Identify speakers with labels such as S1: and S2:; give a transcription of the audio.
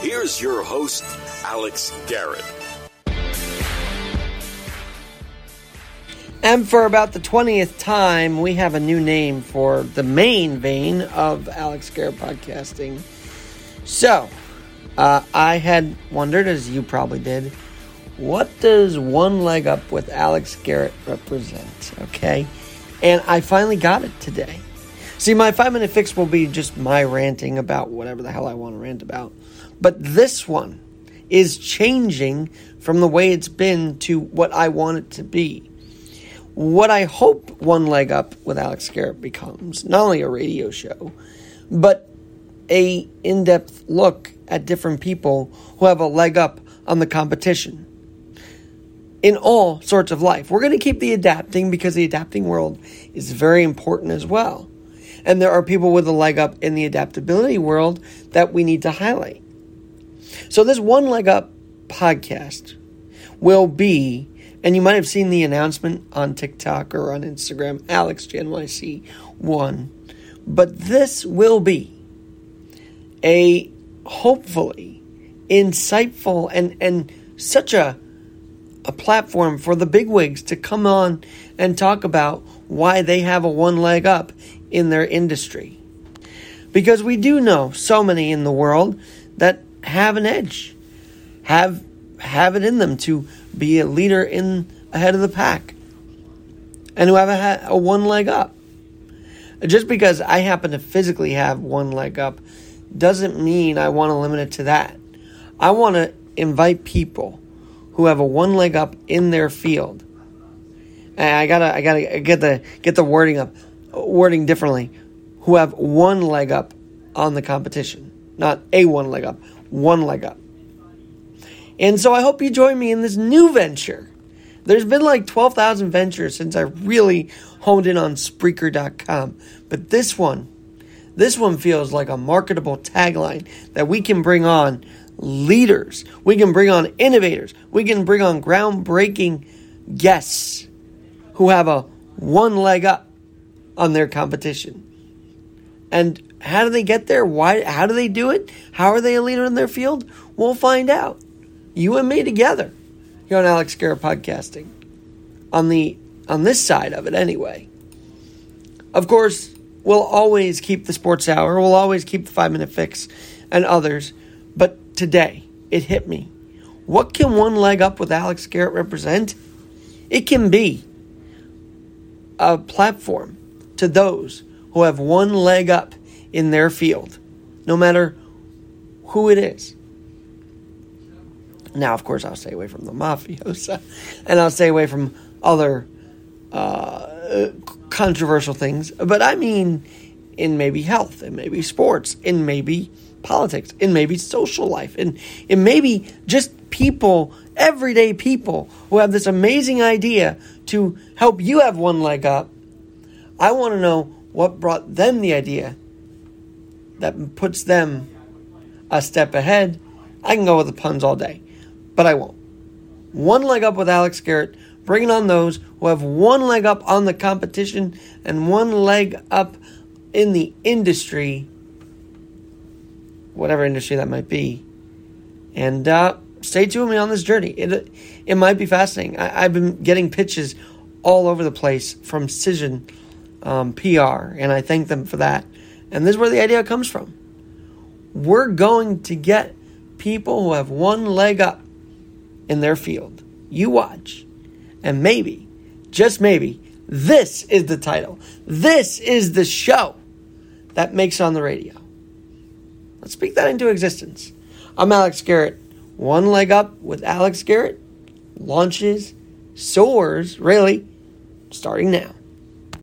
S1: Here's your host, Alex Garrett.
S2: And for about the 20th time, we have a new name for the main vein of Alex Garrett podcasting. So, uh, I had wondered, as you probably did, what does one leg up with Alex Garrett represent? Okay. And I finally got it today. See, my five minute fix will be just my ranting about whatever the hell I want to rant about. But this one is changing from the way it's been to what I want it to be what I hope One Leg Up with Alex Garrett becomes not only a radio show, but a in-depth look at different people who have a leg up on the competition in all sorts of life. We're going to keep the adapting because the adapting world is very important as well. And there are people with a leg up in the adaptability world that we need to highlight. So this one leg up podcast will be and you might have seen the announcement on TikTok or on Instagram, Alex NYC1. But this will be a hopefully insightful and, and such a, a platform for the bigwigs to come on and talk about why they have a one leg up in their industry. Because we do know so many in the world that have an edge, have have it in them to be a leader in ahead of the pack and who have a, a one leg up. Just because I happen to physically have one leg up doesn't mean I want to limit it to that. I want to invite people who have a one leg up in their field. And I gotta, I gotta get the get the wording up, wording differently. Who have one leg up on the competition, not a one leg up, one leg up. And so I hope you join me in this new venture. There's been like 12,000 ventures since I really honed in on Spreaker.com. But this one, this one feels like a marketable tagline that we can bring on leaders, we can bring on innovators, we can bring on groundbreaking guests who have a one leg up on their competition. And how do they get there? Why how do they do it? How are they a leader in their field? We'll find out you and me together here on Alex Garrett Podcasting. On the on this side of it anyway. Of course, we'll always keep the sports hour, we'll always keep the five minute fix and others. But today it hit me. What can one leg up with Alex Garrett represent? It can be a platform to those who have one leg up in their field, no matter who it is. Now, of course, I'll stay away from the mafiosa, and I'll stay away from other uh, controversial things. But I mean, in maybe health, in maybe sports, in maybe politics, in maybe social life, in in maybe just people, everyday people who have this amazing idea to help you have one leg up. I want to know what brought them the idea that puts them a step ahead. I can go with the puns all day but I won't. One leg up with Alex Garrett, bringing on those who have one leg up on the competition and one leg up in the industry, whatever industry that might be. And uh, stay tuned with me on this journey. It, it might be fascinating. I, have been getting pitches all over the place from Cision um, PR, and I thank them for that. And this is where the idea comes from. We're going to get people who have one leg up in their field. You watch. And maybe, just maybe, this is the title. This is the show that makes on the radio. Let's speak that into existence. I'm Alex Garrett. One leg up with Alex Garrett launches, soars, really, starting now.